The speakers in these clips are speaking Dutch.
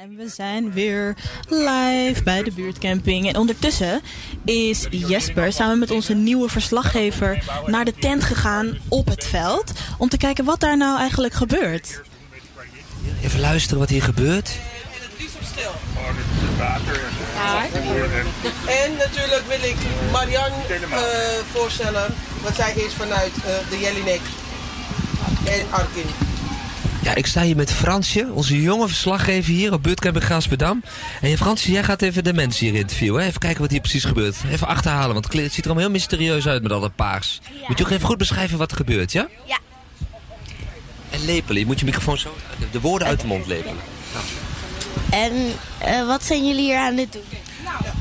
en we zijn weer live bij de buurtcamping. En ondertussen is Jesper samen met onze nieuwe verslaggever naar de tent gegaan op het veld. Om te kijken wat daar nou eigenlijk gebeurt. Even luisteren wat hier gebeurt. En natuurlijk wil ik Marianne uh, voorstellen, want zij is vanuit uh, de Jelinek en Arkin. Ja, ik sta hier met Fransje, onze jonge verslaggever hier op Buurtcamping Gaasperdam. En Fransje, jij gaat even de mensen hier interviewen. Hè? Even kijken wat hier precies gebeurt. Even achterhalen, want het ziet er allemaal heel mysterieus uit met al dat paars. Moet je ook even goed beschrijven wat er gebeurt, ja? Ja. En lepelen, je moet je microfoon zo... De woorden uit de mond lepelen. En uh, wat zijn jullie hier aan het doen?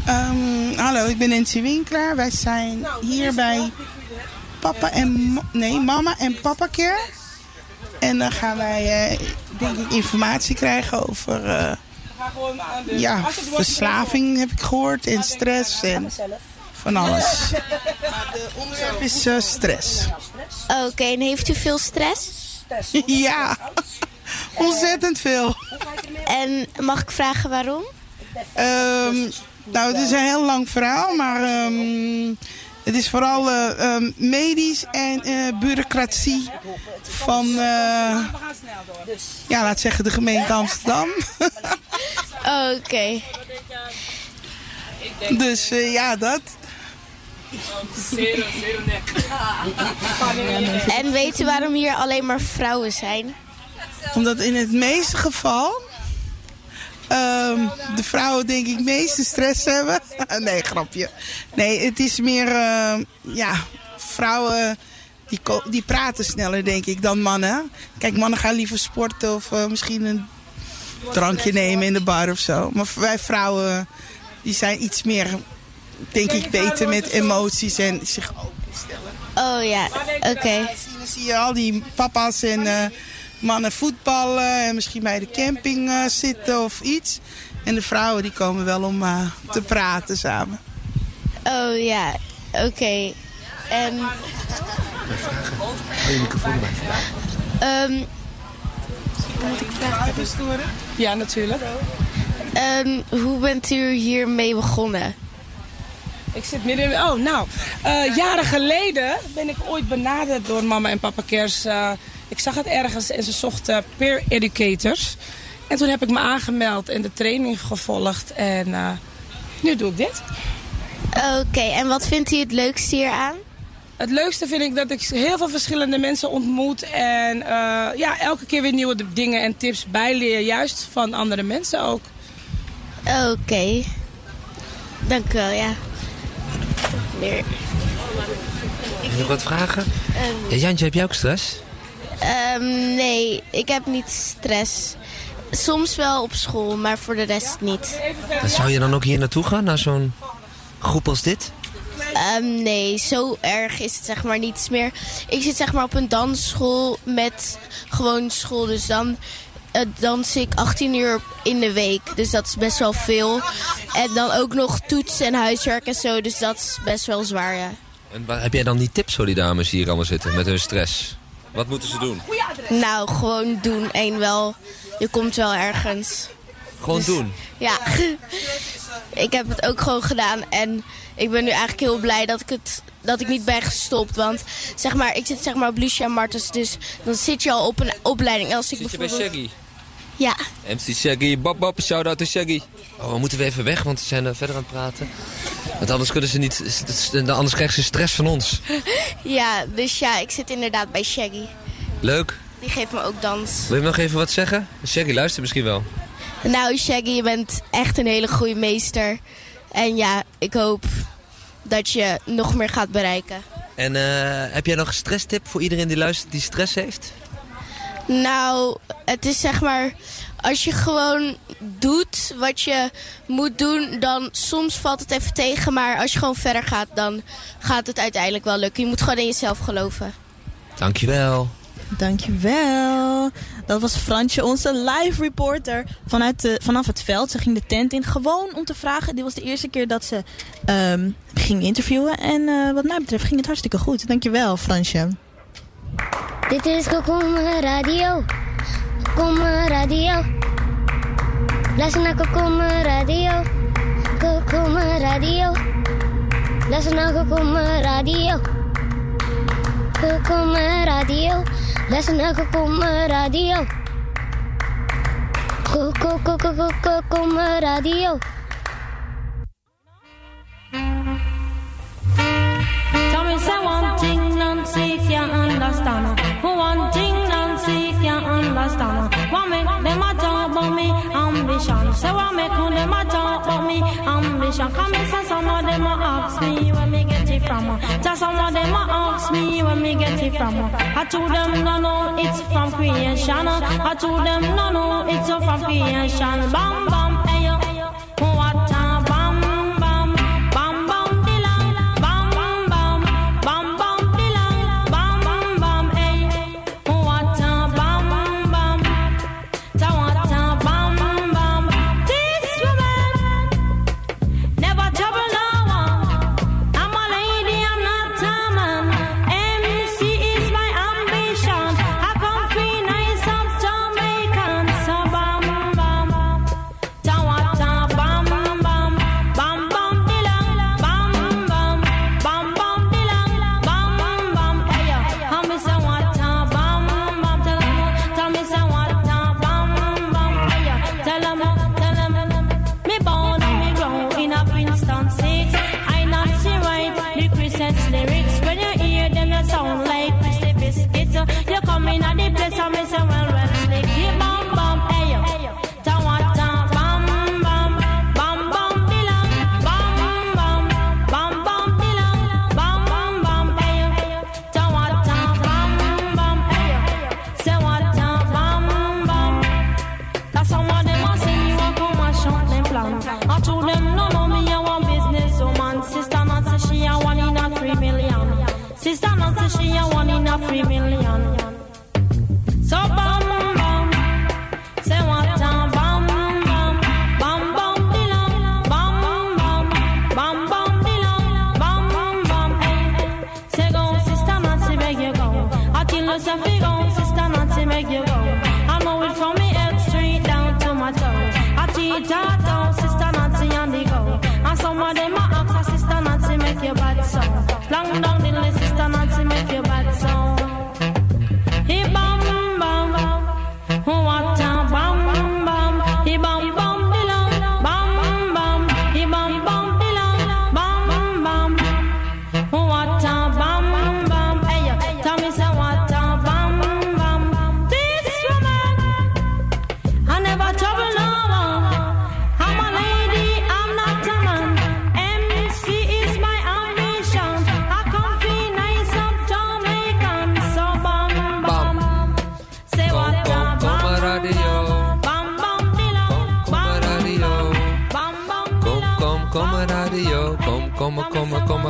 Um, hallo, ik ben Nancy Winkelaar. Wij zijn hier bij papa en... Nee, mama en papa keer. En dan gaan wij, uh, denk ik, informatie krijgen over... Uh, ja, verslaving heb ik gehoord. En stress en van alles. De onderwerp is uh, stress. Oké, okay, en heeft u veel stress? ja, ontzettend veel. En mag ik vragen waarom? Um, nou, het is een heel lang verhaal, maar um, het is vooral uh, um, medisch en uh, bureaucratie van, uh, ja, laat zeggen de gemeente Amsterdam. Oké. Okay. Dus ja, dat. En weet u waarom hier alleen maar vrouwen zijn? Omdat in het meeste geval um, de vrouwen denk ik meeste stress hebben. nee, grapje. Nee, het is meer, uh, ja, vrouwen die, die praten sneller denk ik dan mannen. Kijk, mannen gaan liever sporten of uh, misschien een drankje nemen in de bar of zo. Maar wij vrouwen, die zijn iets meer, denk ik, beter met emoties en zich openstellen. Oh ja, oké. Okay. Dan zie je al die papa's en... Uh, mannen voetballen en misschien bij de camping uh, zitten of iets. En de vrouwen die komen wel om uh, te praten samen. Oh ja, oké. Okay. En... Wil je microfoon bij? Um, moet ik vragen? Ja, natuurlijk. Um, hoe bent u hiermee begonnen? Ik zit midden in... Oh, nou. Uh, jaren geleden ben ik ooit benaderd door mama en papa Kers... Ik zag het ergens en ze zochten peer educators. En toen heb ik me aangemeld en de training gevolgd. En uh, nu doe ik dit. Oké, okay, en wat vindt u het leukste hier aan? Het leukste vind ik dat ik heel veel verschillende mensen ontmoet. En uh, ja, elke keer weer nieuwe dingen en tips bijleer. Juist van andere mensen ook. Oké. Okay. Dank u wel, ja. Meer. Heb je nog wat vragen? Um, ja, Jantje, heb jij ook stress? Um, nee, ik heb niet stress. Soms wel op school, maar voor de rest niet. Zou je dan ook hier naartoe gaan, naar zo'n groep als dit? Um, nee, zo erg is het zeg maar niets meer. Ik zit zeg maar op een dansschool met gewoon school. Dus dan uh, dans ik 18 uur in de week. Dus dat is best wel veel. En dan ook nog toetsen en huiswerk en zo. Dus dat is best wel zwaar, ja. En heb jij dan die tips voor die dames hier allemaal zitten met hun stress? Wat moeten ze doen? Nou, gewoon doen en wel. Je komt wel ergens. Gewoon dus, doen? Ja. ik heb het ook gewoon gedaan en ik ben nu eigenlijk heel blij dat ik, het, dat ik niet ben gestopt. Want zeg maar, ik zit zeg maar op Lucia Martens, dus dan zit je al op een opleiding. Als ik zit je bij Shaggy? Ja. MC Shaggy, Bob Bob, shout-out to Shaggy. Oh, we moeten we even weg, want ze zijn er verder aan het praten. Want anders kunnen ze niet, anders krijgen ze stress van ons. ja, dus ja, ik zit inderdaad bij Shaggy. Leuk. Die geeft me ook dans. Wil je nog even wat zeggen? Shaggy luistert misschien wel. Nou, Shaggy, je bent echt een hele goede meester. En ja, ik hoop dat je nog meer gaat bereiken. En uh, heb jij nog een stresstip voor iedereen die luistert die stress heeft? Nou, het is zeg maar... Als je gewoon doet wat je moet doen, dan soms valt het even tegen. Maar als je gewoon verder gaat, dan gaat het uiteindelijk wel lukken. Je moet gewoon in jezelf geloven. Dankjewel. Dankjewel. Dat was Fransje, onze live reporter vanuit de, vanaf het veld. Ze ging de tent in gewoon om te vragen. Dit was de eerste keer dat ze um, ging interviewen. En uh, wat mij betreft ging het hartstikke goed. Dankjewel, Fransje. Dit is Kom Radio. Kom Radio. Luister naar Kokoma Radio. Kokoma Radio. Luister naar Kokoma Radio. Kokoma Radio. Luister naar Kokoma Radio. Kokoma Radio. Tell me say one thing, Nancy can't understand. One thing, Nancy can't understand. What make them a talk about me ambition? Say what make them a talk about me ambition? Come and say some of them a ask me where me get it from. Just some of them a ask me where me get it from. I told them no no, it's from creation. I told them no no, it's from creation. Bam bam,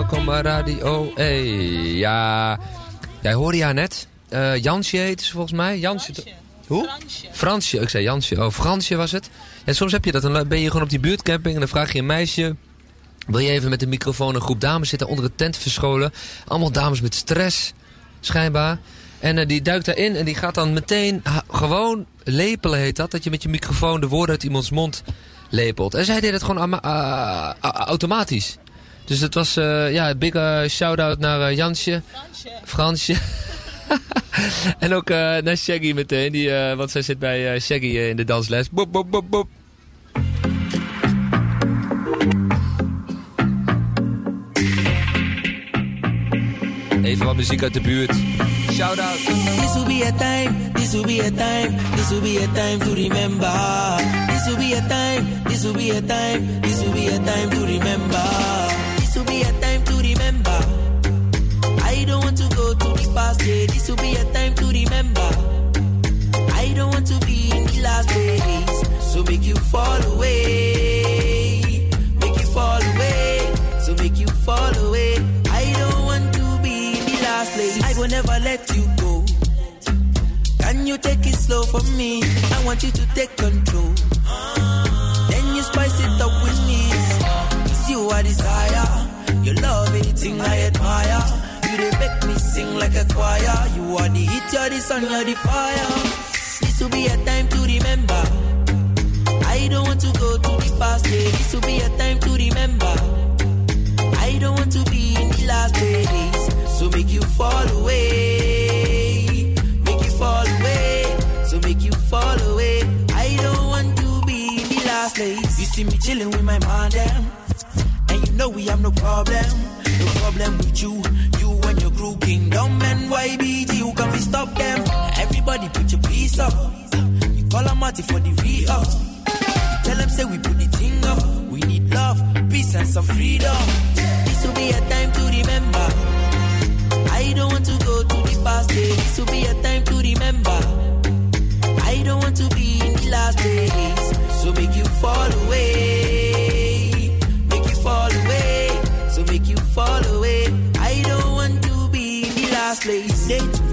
kom, kom, kom radio. Hey, ja. Jij hoorde ja net. Eh, Jansje heet ze volgens mij. Jansje. Hoe? Fransje. Ik zei Jansje. Oh, Fransje was het. En soms heb je dat. Dan ben je gewoon op die buurtcamping en dan vraag je een meisje... Wil je even met de microfoon een groep dames zitten onder de tent verscholen? Allemaal dames met stress, schijnbaar. En eh, die duikt daarin en die gaat dan meteen gewoon lepelen heet dat. Dat je met je microfoon de woorden uit iemands mond lepelt. En zij deed het gewoon ah, automatisch. Dus het was, eh, ja, big eh, shout-out naar eh, Jansje. Fransje. en ook eh, naar Shaggy meteen, die, eh, want zij zit bij eh, Shaggy eh, in de dansles. Boep, boep, boep, boep. Even wat muziek uit de buurt. Shout-out. This will be a time, this will be a time, this will be a time to remember. This will be a time, this will be a time, this will be a time to remember. Past, yeah. This will be a time to remember. I don't want to be in the last days, so make you fall away, make you fall away, so make you fall away. I don't want to be in the last place. I will never let you go. Can you take it slow for me? I want you to take control. Then you spice it up with me. It's you I desire. You love anything I admire. You they make sing like a choir. You are the heat, you're the sun, you're the fire. This will be a time to remember. I don't want to go to the past day. This will be a time to remember. I don't want to be in the last days. So make you fall away. Make you fall away. So make you fall away. I don't want to be in the last days. You see me chilling with my man them. And you know we have no problem. No problem with you. Crew kingdom and YBG. You can we stop them? Everybody put your piece up. You call a Marty for the re-up. You tell them say we put the thing up. We need love, peace and some freedom. This will be a time to remember. I don't want to go to the past day. This will be a time to remember. I don't want to be in the last days. So make you fall away. Make you fall away. So make you fall away. Last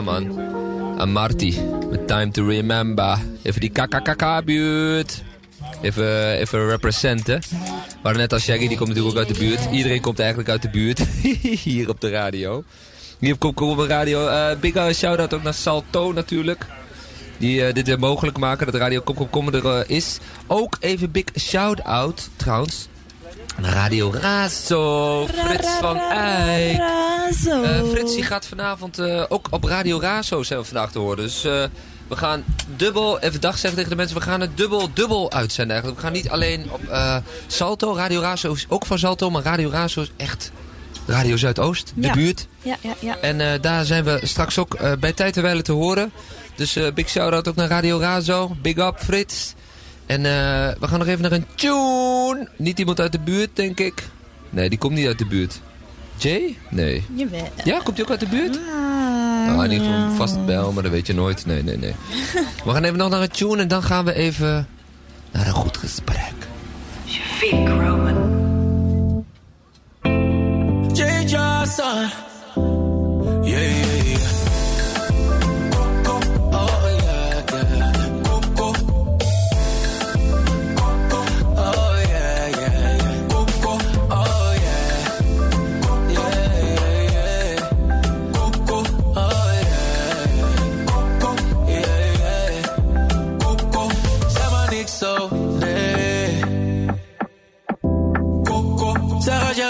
Ja man, aan Marty met Time to Remember. Even die KKKK-buurt. Even, even representen. Maar net als Shaggy, die komt natuurlijk ook uit de buurt. Iedereen komt eigenlijk uit de buurt. Hier op de radio. Hier op de radio. Eh big uh, shout-out ook naar Salto natuurlijk. Die eh, dit weer mogelijk maken, dat Radio Kom Kom Kom er eh, is. Ook even big shout-out trouwens. Naar Radio Razo. Frits van Eyck. Razo. Eh, Frits die gaat vanavond eh, ook op Radio Razo zijn we vandaag te horen. Dus eh, we gaan dubbel, even dag zeggen tegen de mensen, we gaan het dubbel, dubbel uitzenden eigenlijk. We gaan niet alleen op Salto, Radio Razo is ook van Salto, maar Radio Razo is echt Radio Zuidoost, de Ja. buurt. Ja, ja, ja. En daar zijn we straks ook bij tijd en wijle te horen. Dus big shout-out ook naar Radio Razo. Big up Frits. En we gaan nog even naar een tune. Niet iemand uit de buurt, denk ik. Nee, die komt niet uit de buurt. Jay? Nee. Jawel. Ja, komt hij ook uit de buurt? Nou, in ieder geval vast bel, maar dat weet je nooit. Nee, nee, nee. We gaan even nog naar een tune en dan gaan we even naar een goed gesprek. J. Johnson. Yeah, yeah,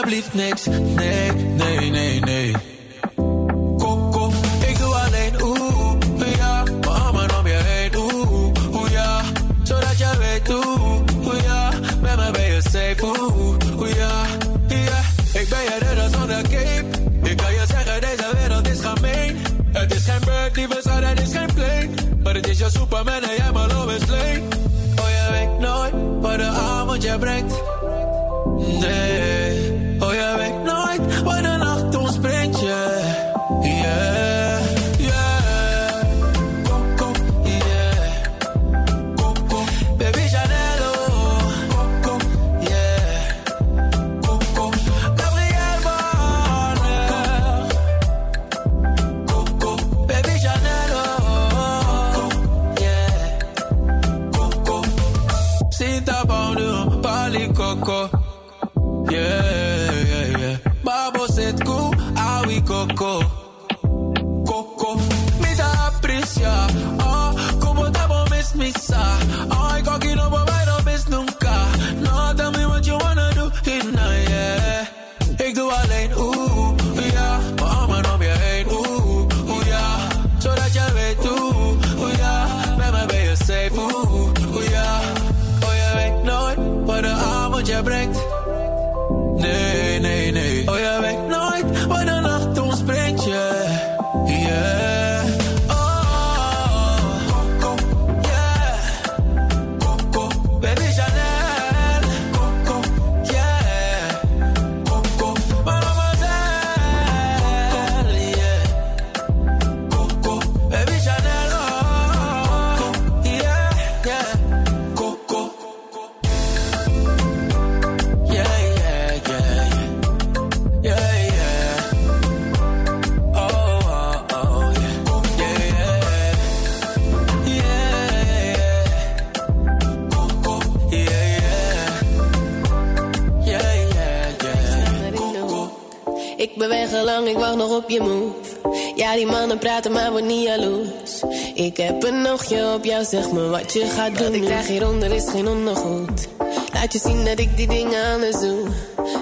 niks. Nee, nee, nee, nee. Coco, ik doe alleen oeh, oeh, ja. Mijn armen om je heen, oeh, ja. Zodat je weet, oeh, oeh, ja. Met me ben je safe, oeh, oeh, ja. Yeah. Ik ben je redder zonder cape. Ik kan je zeggen, deze wereld is gemeen. Het is geen bird, lieve schat, het is geen plane. Maar het is je Superman en jij maar Ik heb een oogje op jou, zeg me wat je gaat doen. Wat ik krijg hieronder is geen ondergoed. Laat je zien dat ik die dingen anders doe.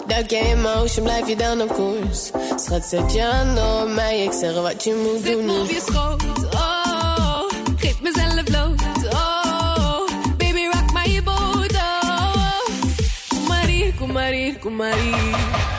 Duik jij in mijn ocean, blijf je dan op koers. Schat, zet je handen op mij, ik zeg wat je moet doen. me op je schoot, oh. Geef mezelf bloot, oh. Baby, rock maar je boot, oh. Kom maar hier, kom maar hier, kom maar hier.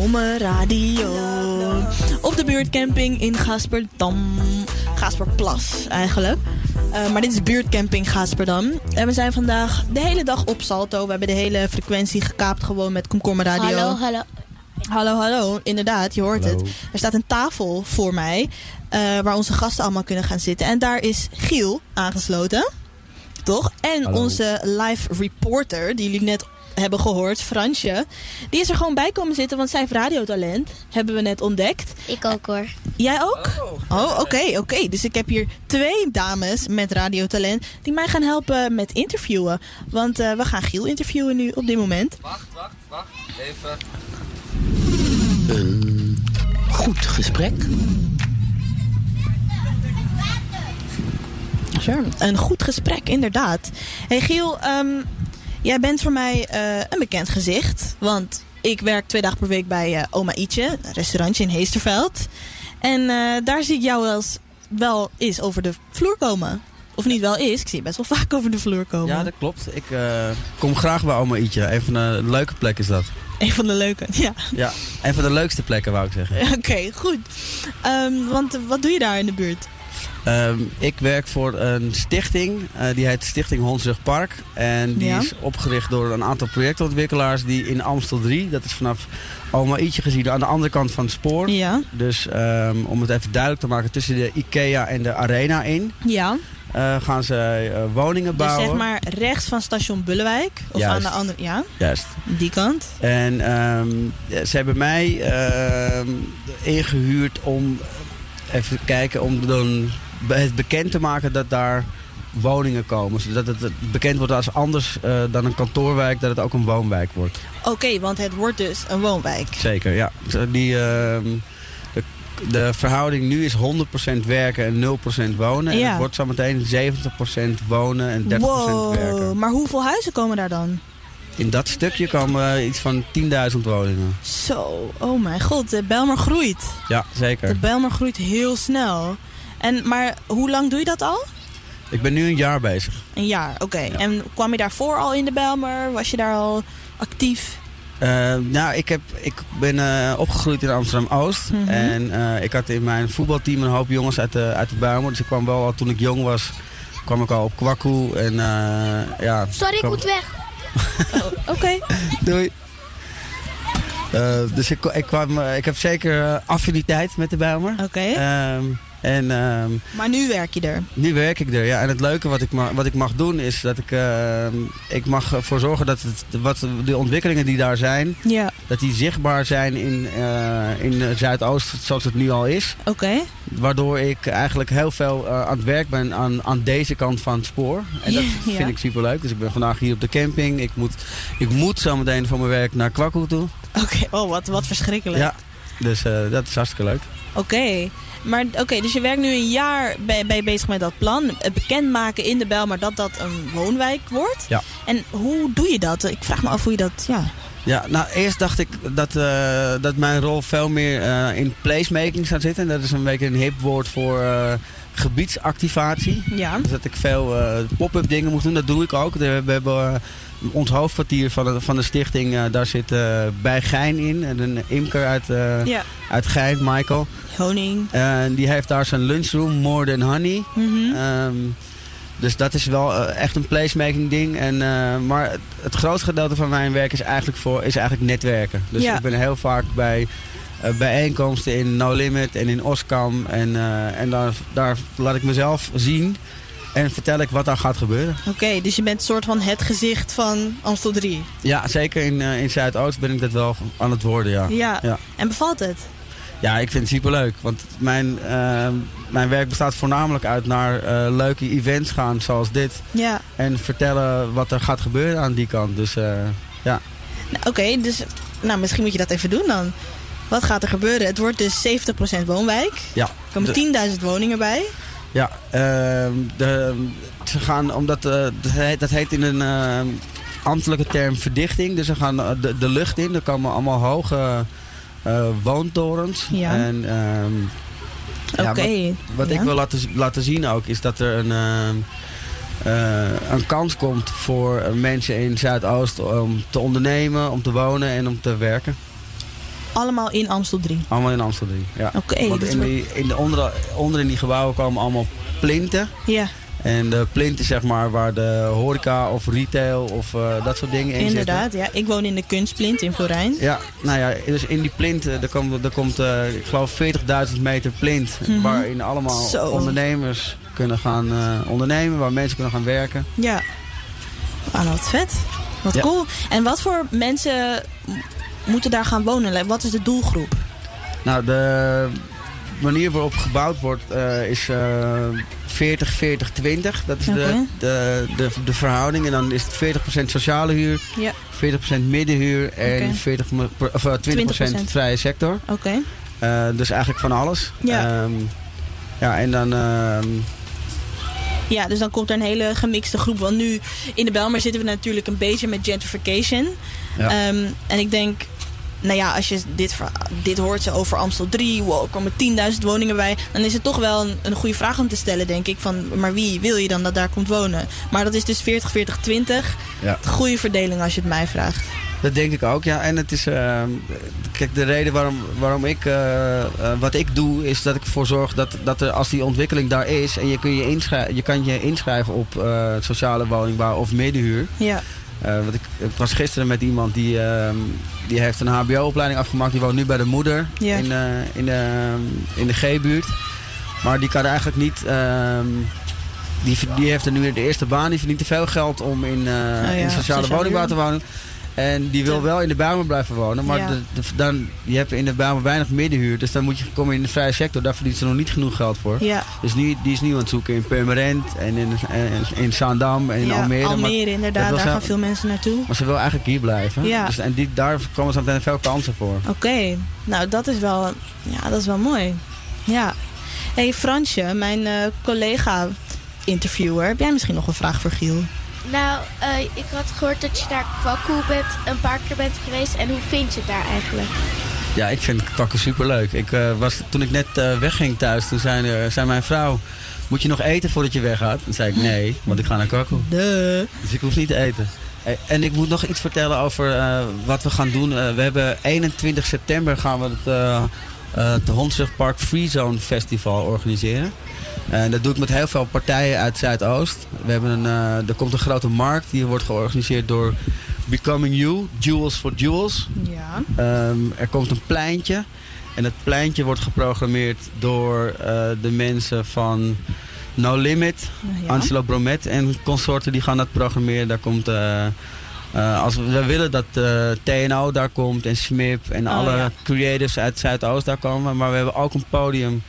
Komkommer Radio. Op de buurtcamping in Gasperdam. Gasperplas eigenlijk. Eh, maar dit is buurtcamping Gasperdam. En we zijn vandaag de hele dag op Salto. We hebben de hele frequentie gekaapt gewoon met Komkommer Radio. Hallo, hallo. Hallo, hallo. Inderdaad, je hoort het. Er staat een tafel voor mij eh, waar onze gasten allemaal kunnen gaan zitten. En daar is Giel aangesloten. Toch? En Hallo. onze live reporter, die jullie net hebben gehoord, Fransje. Die is er gewoon bij komen zitten, want zij heeft radiotalent. Hebben we net ontdekt. Ik ook hoor. Jij ook? Oh, oh oké, oké. Dus ik heb hier twee dames met radiotalent die mij gaan helpen met interviewen. Want eh, we gaan Giel interviewen nu op dit moment. Wacht, wacht, wacht. Even. Een goed gesprek. Sure. Een goed gesprek, inderdaad. Hey Giel, ehm, jij bent voor mij eh, een bekend gezicht. Want ik werk twee dagen per week bij eh, Oma Ietje, een restaurantje in Heesterveld. En eh, daar zie ik jou wel eens, wel eens over de vloer komen. Of niet wel eens, ik zie je best wel vaak over de vloer komen. Ja, dat klopt. Ik kom graag bij Oma Ietje. Een van de leuke plekken is dat. Een van de leuke, ja. Ja, een van de leukste plekken wou ik zeggen. Oké, goed. Ehm, want wat doe je daar in de buurt? Ehm, ik werk voor een stichting, eh, die heet Stichting Hondsrug Park. En die Ja. is opgericht door een aantal projectontwikkelaars die in Amstel 3, dat is vanaf Oma Ietje gezien, aan de andere kant van het spoor. Ja. Dus ehm, om het even duidelijk te maken, tussen de IKEA en de Arena in, Ja. eh, gaan ze eh, woningen Dus bouwen. zeg maar rechts van station Bullenwijk. Of Juist. aan de andere, ja, Juist. die kant. En ehm, ze hebben mij ingehuurd om even te kijken om dan het bekend te maken dat daar woningen komen. Zodat het bekend wordt als anders eh, dan een kantoorwijk, dat het ook een woonwijk wordt. Oké, want het wordt dus een woonwijk. Zeker, ja. Die, ehm, de, de verhouding nu is 100% werken en 0% wonen. En Ja. het wordt zometeen 70% wonen en 30% wow, werken. maar hoeveel huizen komen daar dan? In dat stukje komen iets van 10.000 woningen. Zo, oh mijn god, de Belmer groeit. Ja, zeker. De Belmer groeit heel snel. En, maar hoe lang doe je dat al? Ik ben nu een jaar bezig. Een jaar, oké. En kwam je daarvoor al in de Belmer? Was je daar al actief? Eh, nou, ik, heb, ik ben eh, opgegroeid in Amsterdam-Oost. Mhm. En eh, ik had in mijn voetbalteam een hoop jongens uit de, uit de Bijlmer. Dus ik kwam wel al toen ik jong was, kwam ik al op Kwakkoe. En eh, ja... Sorry, ik kwam- moet weg. Oké. Doei. Eh, dus ik, ik, kwam, ik heb zeker affiniteit met de Bijlmer. Oké. Ehm, en ehm, Maar nu werk je er. nu werk ik er, ja. En het leuke wat ik, ma wat ik mag doen is dat ik, ehm, ik mag ervoor zorgen dat het, wat, de ontwikkelingen die daar zijn, Ja. dat die zichtbaar zijn in, eh, in Zuidoost zoals het nu al is. Oké. Waardoor ik eigenlijk heel veel eh, aan het werk ben aan, aan deze kant van het spoor. En dat Ja. vind ik super leuk. Dus ik ben vandaag hier op de camping. Ik moet, ik moet zo meteen voor mijn werk naar Kwakkoe toe. Oké, oh wat, wat verschrikkelijk. Ja, dus eh, dat is hartstikke leuk. Oké. Maar oké, dus je werkt nu een jaar bij, bij bezig met dat plan. Het bekendmaken in de Belmer dat dat een woonwijk wordt. Ja. En hoe doe je dat? Ik vraag me af hoe je dat, ja. Ja, nou eerst dacht ik dat, eh, dat mijn rol veel meer eh, in placemaking zou zitten. Dat is een beetje een hip woord voor eh, gebiedsactivatie. Ja. Dus dat ik veel eh, pop-up dingen moet doen. Dat doe ik ook. We hebben eh, ons hoofdkwartier van de, van de stichting, eh, daar zit eh, bij Gein in. En Een imker uit, eh, Ja. uit Gein, Michael. Honing. En die heeft daar zijn lunchroom, More Than Honey. Mhm. Ehm, dus dat is wel echt een placemaking ding. En, maar het, het grootste gedeelte van mijn werk is eigenlijk, voor, is eigenlijk netwerken. Dus Ja. ik ben heel vaak bij bijeenkomsten in No Limit en in Oskam. En, en daar, daar laat ik mezelf zien en vertel ik wat daar gaat gebeuren. Oké, dus je bent soort van het gezicht van Amstel 3. Ja, zeker in, eh, in Zuidoost ben ik dat wel aan het worden, ja. Ja. ja. En bevalt het? Ja, ik vind het superleuk. Want mijn, eh, mijn werk bestaat voornamelijk uit naar eh, leuke events gaan zoals dit. Ja. En vertellen wat er gaat gebeuren aan die kant. Dus ja. Nou, Oké, dus nou, misschien moet je dat even doen dan. Wat gaat er gebeuren? Het wordt dus 70% woonwijk. ja. Er komen De- 10.000 woningen bij. Ja, ehm, de, ze gaan, omdat eh, dat, heet, dat heet in een eh, ambtelijke term verdichting. Dus ze gaan eh, de, de lucht in. Er komen allemaal hoge eh, woontorens. Ja. En, ehm, ja, wat wat ja. ik wil laten, laten zien ook is dat er een, ehm, een kans komt voor mensen in Zuidoost om te ondernemen, om te wonen en om te werken. Allemaal in Amstel 3. Allemaal in Amsterdam. Ja. Oké, Want dus in die, in de onder, onder in die gebouwen komen allemaal plinten. Ja, En de plint is zeg maar waar de horeca of retail of eh, dat soort dingen in inderdaad. Ja. Ik woon in de kunstplint in Florijn. zitten. Ja, nou ja, dus in die plint, eh, er komt, er komt eh, ik geloof 40.000 meter plint. Mhm. Waarin allemaal Zo. ondernemers kunnen gaan eh, ondernemen, waar mensen kunnen gaan werken. Ja. Ah, wat vet. Wat Ja. cool. En wat voor mensen moeten daar gaan wonen? Wat is de doelgroep? Nou, de manier waarop gebouwd wordt eh, is eh 40, 40, 20. Dat is de, de, de, de verhouding. En dan is het 40% sociale huur, Ja. 40% middenhuur en Oké. 40, me- per- of, eh, 20%, 20%. vrije sector. Oké. Eh, dus eigenlijk van alles. Ja. Ehm, ja, en dan... ehm, Ja, dus dan komt er een hele gemixte groep. Want nu in de Belmer zitten we natuurlijk een beetje met gentrification. Ja. Ehm, en ik denk, nou ja, als je dit, dit hoort over Amstel 3, wow, er komen 10.000 woningen bij. Dan is het toch wel een, een goede vraag om te stellen, denk ik. Van, maar wie wil je dan dat daar komt wonen? Maar dat is dus 40, 40, 20. Ja. Goede verdeling als je het mij vraagt. Dat denk ik ook, ja. En het is, eh, kijk, de reden waarom, waarom ik, eh, eh, wat ik doe, is dat ik ervoor zorg dat, dat er, als die ontwikkeling daar is en je, kun je, inschrijven, je kan je inschrijven op eh, sociale woningbouw of middenhuur. Ja. Eh, want ik, ik was gisteren met iemand die, ehm, die heeft een hbo-opleiding afgemaakt. Die woont nu bij de moeder Ja. in, eh, in de, in de G-buurt. Maar die kan eigenlijk niet... ehm, die, die heeft er nu de eerste baan. Die verdient te veel geld om in, eh, ja, in sociale woningbouw te wonen. En die wil wel in de Bijlmer blijven wonen. Maar Ja. de, de- dan, je hebt in de Bijlmer weinig middenhuur. Dus dan moet je komen in de vrije sector. Daar verdient ze nog niet genoeg geld voor. Ja. Dus nu, die is nu aan het zoeken in Purmerend. En in, in, in Zaandam. En in ja, Almere. Maar dat inderdaad, daar gaan veel mensen naartoe. maar ze wil eigenlijk hier blijven. Ja. Dus, en die, daar komen ze meteen veel kansen voor. Oké, nou dat is wel, ja, dat is wel mooi. Ja. hey, Fransje, mijn eh, collega interviewer, heb jij misschien nog een vraag voor Giel? Nou, eh, ik had gehoord dat je naar Kwaku bent, een paar keer bent geweest. En hoe vind je het daar eigenlijk? Ja, ik vind kakken superleuk. Ik, eh, was, toen ik net eh, wegging thuis, toen zei, er- zei mijn vrouw... Moet je nog eten voordat je weggaat? Toen zei ik nee, want ik ga naar. Duh. Dus ik hoef niet te eten. En ik moet nog iets vertellen over eh, wat we gaan doen. Eh, we hebben 21 september gaan we het, eh eh, het Hondsrugpark Free Zone Festival organiseren. En dat doe ik met heel veel partijen uit Zuidoost. We hebben een, eh, er komt een grote markt die wordt georganiseerd door Becoming You, Jewels for Jewels. Ja. Ehm, er komt een pleintje. En dat pleintje wordt geprogrammeerd door eh, de mensen van No Limit. Ja. Angelo Bromet en consorten die gaan dat programmeren. Daar komt... eh, als we, we willen dat eh, TNO daar komt en SMIP en Oh, alle ja. creators uit Zuidoost daar komen. Maar we hebben ook een podium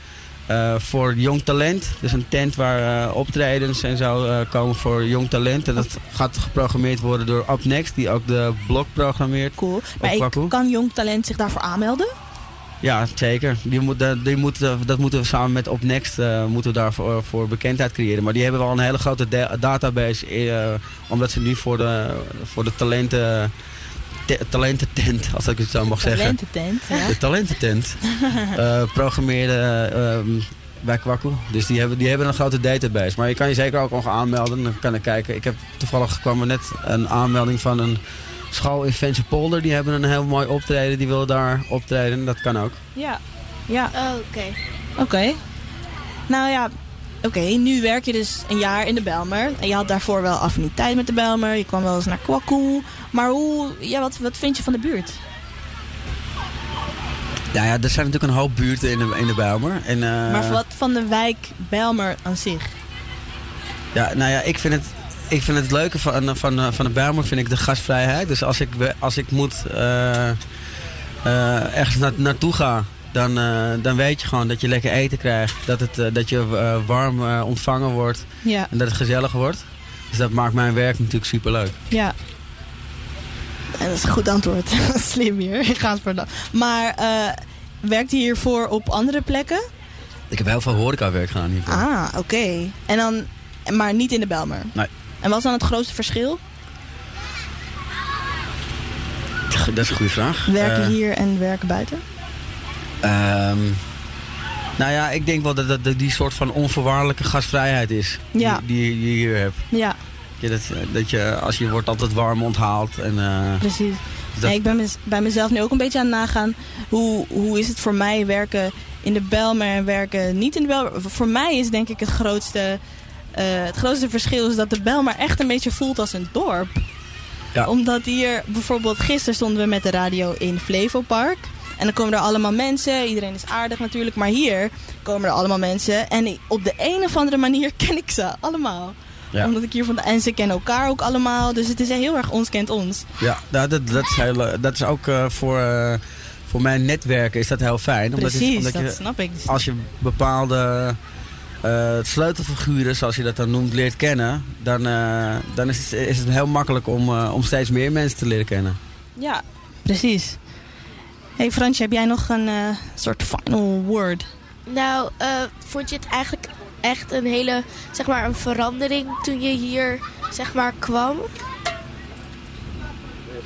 voor jong talent. Dus een tent waar eh, optredens en zo eh, komen voor jong talent. En dat gaat geprogrammeerd worden door Up Next, die ook de blog programmeert. Cool. Maar ik, kan jong talent zich daarvoor aanmelden? Ja, zeker. Die moet, dat- die moet, eh, dat moeten we samen met Op Next eh, moeten we daarvoor voor bekendheid creëren. Maar die hebben wel een hele grote da- database. eh, omdat ze nu voor de, voor de talenten, te- talententent, als ik het zo mag zeggen. Talententent, ja. De talententent. eh programmeerde ehm, bij Kwakkoe. Dus die hebben, die hebben een grote database. Maar je kan je zeker ook nog aanmelden. Dan kan ik kijken. Ik heb toevallig kwam er net een aanmelding van een school in Vensterpolder. Die hebben een heel mooi optreden. Die willen daar optreden. Dat kan ook. Ja. Ja. Oh, Oké. Oké. Nou ja, oké, nu werk je dus een jaar in de Belmer. En je had daarvoor wel affiniteit met de Belmer. Je kwam wel eens naar Kwakkoe. Maar hoe, ja, wat, wat vind je van de buurt? Nou ja, er zijn natuurlijk een hoop buurten in de, in de Bijlmer. En, eh, maar wat van de wijk Belmer aan zich? Ja, nou ja, ik vind het, ik vind het leuke van, van, van de Bijlmer vind ik de gastvrijheid. Dus als ik, als ik moet eh, eh, ergens na, naartoe ga, dan, eh, dan weet je gewoon dat je lekker eten krijgt. Dat, het, eh, dat je eh, warm ontvangen wordt. Ja. En dat het gezellig wordt. Dus dat maakt mijn werk natuurlijk superleuk. Ja. En dat is een goed antwoord. Slim hier. Ik ga het voor dat. Maar eh, werkt hij hiervoor op andere plekken? Ik heb heel veel horecawerk gedaan hiervoor. Ah, oké. En dan, maar niet in de Belmer. Nee. En wat is dan het grootste verschil? Dat is een goede vraag. Werken hier en werken buiten? Ehm, nou ja, ik denk wel dat dat die soort van onvoorwaardelijke gastvrijheid is. Ja. Die, die je hier hebt. Ja, Ja, dat, dat je, als je wordt altijd warm onthaald. En, eh, precies. dat- Nee, ik ben mez- bij mezelf nu ook een beetje aan het nagaan. Hoe, hoe is het voor mij werken in de Belmer en werken niet in de Belmer? Voor mij is denk ik het grootste, eh, het grootste verschil is dat de Belmer echt een beetje voelt als een dorp. Ja. Omdat hier bijvoorbeeld gisteren stonden we met de radio in Flevopark. En dan komen er allemaal mensen. Iedereen is aardig natuurlijk. Maar hier komen er allemaal mensen. En op de een of andere manier ken ik ze allemaal. Ja. Omdat ik hier van de... En ze kennen elkaar ook allemaal. Dus het is heel erg ons kent ons. Ja, nou, dat, dat, is heel, eh, dat is ook eh, voor, eh, voor mijn netwerken is dat heel fijn. Omdat Precies, omdat dat je, snap ik. Als je bepaalde sleutelfiguren, zoals je dat dan noemt, leert kennen... dan, dan is, het, is het heel makkelijk om, om steeds meer mensen te leren kennen. Ja, precies. Hey Fransje, heb jij nog een eh, soort final word? Nou, eh, vond je het eigenlijk echt een hele, zeg maar, een verandering toen je hier, zeg maar, kwam?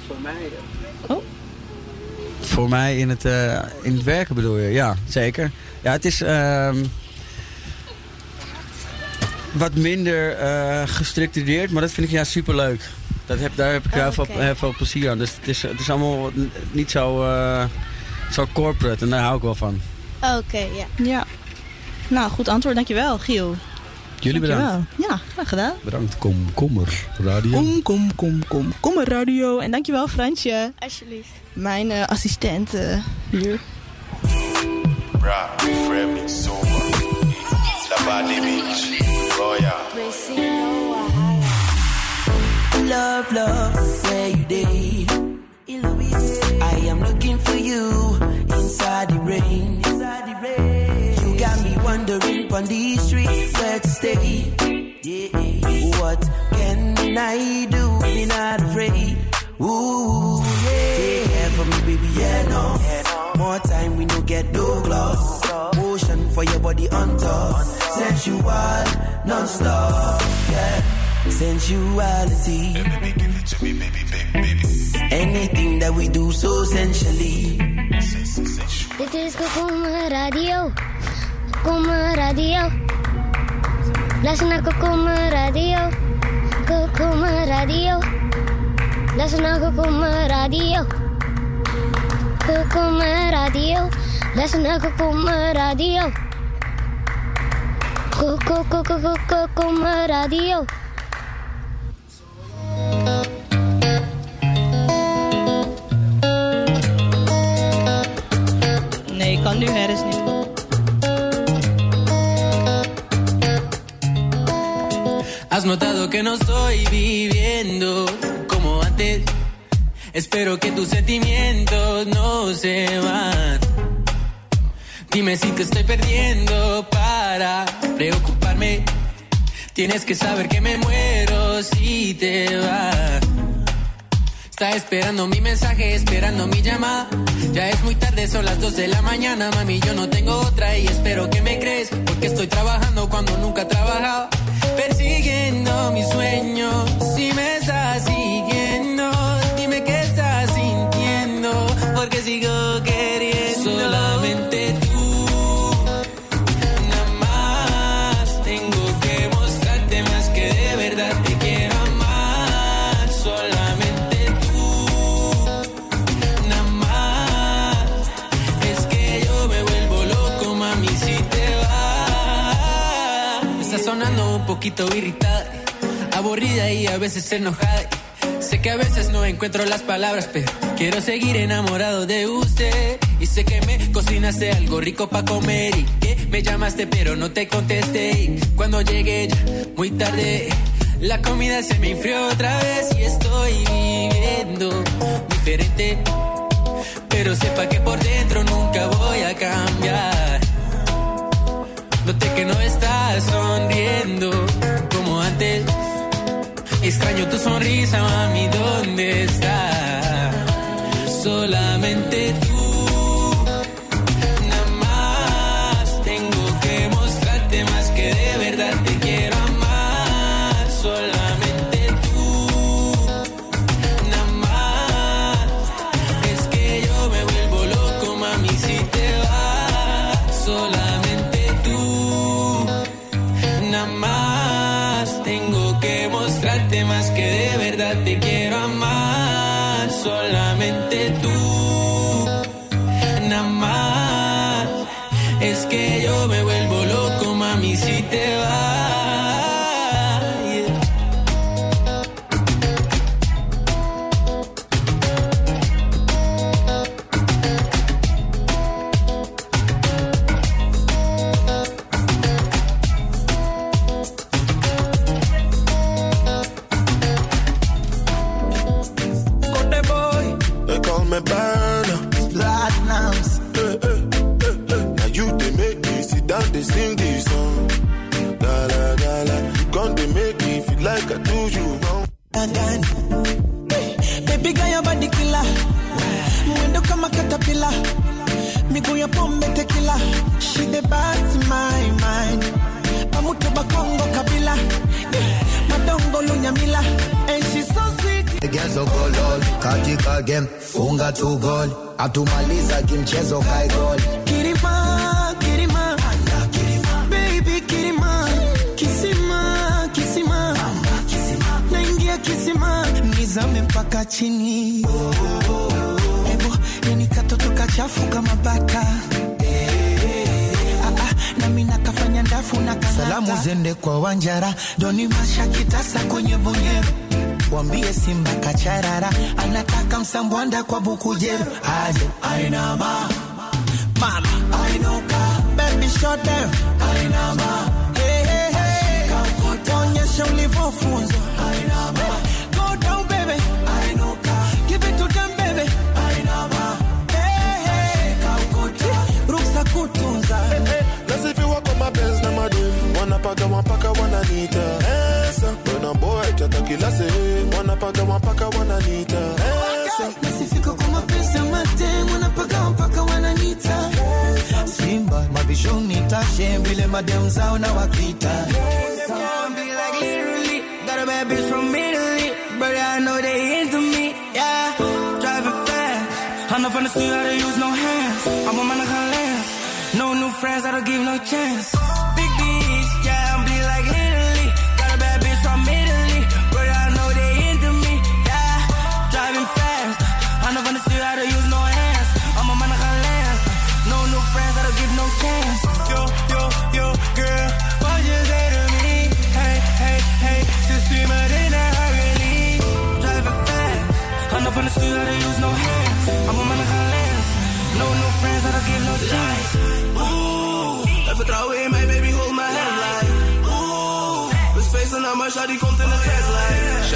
Voor mij... Oh. Voor mij in het, eh, in het werken bedoel je? Ja, zeker. Ja, het is ehm, wat minder eh, gestructureerd, maar dat vind ik ja superleuk. Dat heb, daar heb ik heel, veel, Oké. heel veel plezier aan. Dus het is, het is allemaal niet zo, eh, zo corporate en daar hou ik wel van. Oké, ja. Ja. Nou, goed antwoord. Dankjewel, Giel. Jullie bedankt. Dankjewel. Ja, graag gedaan. Bedankt, kom, kommer, radio. Kom, kom, kom, kom. Kom maar radio. En dankjewel, Fransje. Alsjeblieft. Mijn eh, assistent eh, hier. Beach, Royal. Love, love, where you day? I am looking for you inside the rain. You got me wondering on the street where to stay. What can I do? Me not afraid. Ooh, yeah. Take care for me, baby, yeah, no. More time we no get no gloss. Motion for your body on top. Sensual, non-stop, yeah. Sensuality. Anything that we do so sensually. Dit is Kokoma Radio. Kokoma Radio. Luister naar Kokoma Radio. Kokoma Radio. Luister naar Kokoma Radio. Kokoma Radio. Luister naar Kokoma Radio. Kokoma Radio. Has notado que no estoy viviendo como antes. Espero que tus sentimientos no se van. Dime si te estoy perdiendo para preocuparme. Tienes que saber que me muero si te vas. Está esperando mi mensaje, esperando mi llamada. Ya es muy tarde, son las 2 de la mañana, mami. Yo no tengo otra y espero que me crees. Porque estoy trabajando cuando nunca he trabajado. Persiguiendo mis sueños. Si me estás siguiendo, poquito irritada, aburrida y a veces enojada. Sé que a veces no encuentro las palabras, pero quiero seguir enamorado de usted. Y sé que me cocinaste algo rico para comer y que me llamaste pero no te contesté. Y cuando llegué ya muy tarde, la comida se me enfrió otra vez y estoy viviendo diferente. Pero sepa que por dentro nunca voy a cambiar. Noté que no estás sonriendo como antes. Extraño tu sonrisa, mami, ¿dónde estás? Solamente tú. she the boss my mind. Bamutu Bakongo Kabila. Madongo Lunyamila. And she so sweet. Gezo golol. Katika game funga tu gol. Atumaliza kimchezo kai gol. Kirima Kirima. Baby Kirima. Kisima Kisima. Mama Kisima. Nizame mpaka oh, oh, oh, oh. Ebo yani katoto kachafu kama baka ndafu kanata. Salamu zende kwa Wanjara, Doni Masha kitasa kwenye bonyero Wambie Simba kacharara, anataka msambwanda kwa bukujero. Aje ainama mama ainuka, baby shot down. Ainama, hey hey hey, onyesha ulivyofunzwa. Ainama, go hey hey, madem wanapaka mapaka wananita esa wena boy chata kila sehemu wanapaka mapaka wananita esa nasifika kwa mapenzi madem wanapaka mpaka wananita Simba mabishoni tashe vile madem zao na wakita Got a bad bitch from Italy, but I know they into me. Yeah, driving fast. I'm not finna see how to use no hands. I'm a man of lens. No new friends, I don't give no chance.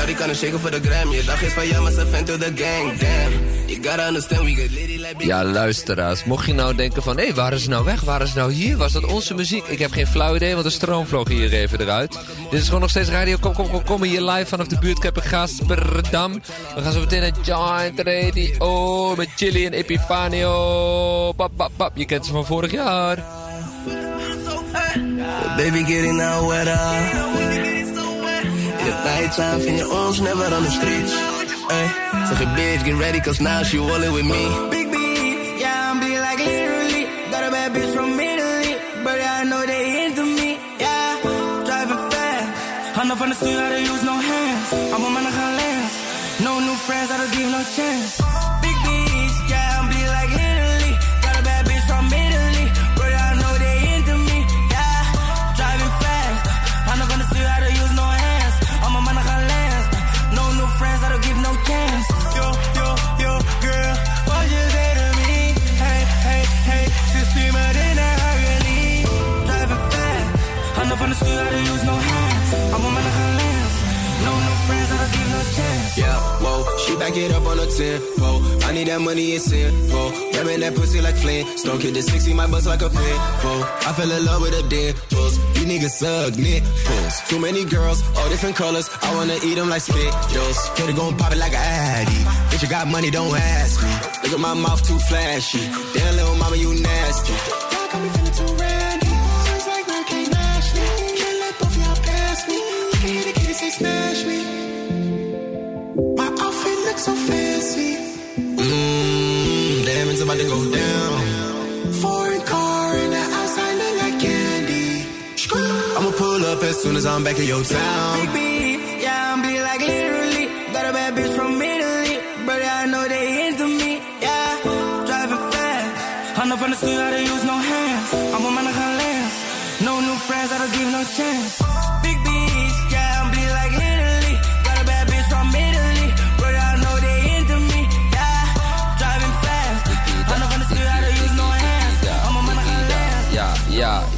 Shawty kan shaken voor de gram, je dag is van ja, maar ze vent to the gang, damn. You gotta understand, we get litty like Ja, luisteraars. Mocht je nou denken van... Hé, waren ze nou weg? Waren ze nou hier? Was dat onze muziek? Ik heb geen flauw idee, want de stroom vloog hier even eruit. Dit is gewoon nog steeds radio. Kom, kom, kom, kom hier live vanaf de in Gasperdam. We gaan zo meteen naar Giant Radio met Chili en Epifanio. Bap, bap, bap. Je kent ze van vorig jaar. Baby, getting now wetter. In the nighttime, vind je ons never on the streets. Hey, zeg je bitch, get ready, cause now she rolling with me. Big B, yeah, I'm be like literally. Got a bad bitch from Italy, but I know they into me. Yeah, driving fast. I'm not finna see how to use no hands. I'm man of lens. No new friends, I don't give no chance. Back it up on a 10, whoa. I need that money, in, whoa. Grabbing that pussy like Flint. Stone kid the 60, my bust like a pin, whoa. I fell in love with a pulse. You niggas suck, nipples. Too many girls, all different colors. I wanna eat them like Skittles. Coulda gon' pop it like a Addy. Bitch, you got money, don't ask me. Look at my mouth too flashy. Damn, little mama, you nasty. Y'all got me feeling too randy. So fancy. Mmm, damn, it's about to go down. Foreign car and the outside look like candy. I'ma pull up as soon as I'm back in your town. Big B, yeah, I'm be like literally. Got a bad bitch from Italy, but I know they into me. Yeah, driving fast. I'm not finna see how to use no hands. I'm man of lens. No new friends, I don't give no chance.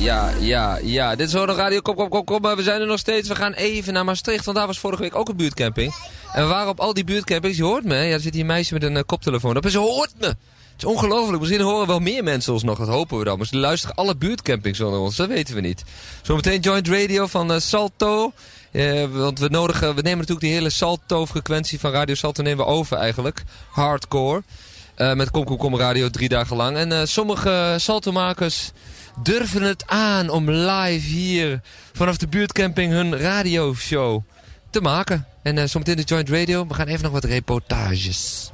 Ja, ja, ja. Dit is nog radio. Kom, kom, kom, kom. Maar we zijn er nog steeds. We gaan even naar Maastricht, want daar was vorige week ook een buurtcamping. En we waren op al die buurtcampings. Je hoort me? Ja, er zit hier een meisje met een eh, koptelefoon op. En ze hoort me. Het is ongelooflijk. Misschien horen wel meer mensen ons nog. Dat hopen we dan. Maar ze luisteren alle buurtcampings onder ons. Dat weten we niet. Zometeen Joint Radio van eh, Salto. Eh, want we, nodigen, we nemen natuurlijk die hele Salto-frequentie van Radio Salto nemen we over eigenlijk. Hardcore. Met Kom Kom Kom Radio drie dagen lang. En sommige Salto-makers durven het aan om live hier vanaf de buurtcamping hun radioshow te maken. En eh, zometeen de Joint Radio. We gaan even nog wat reportages.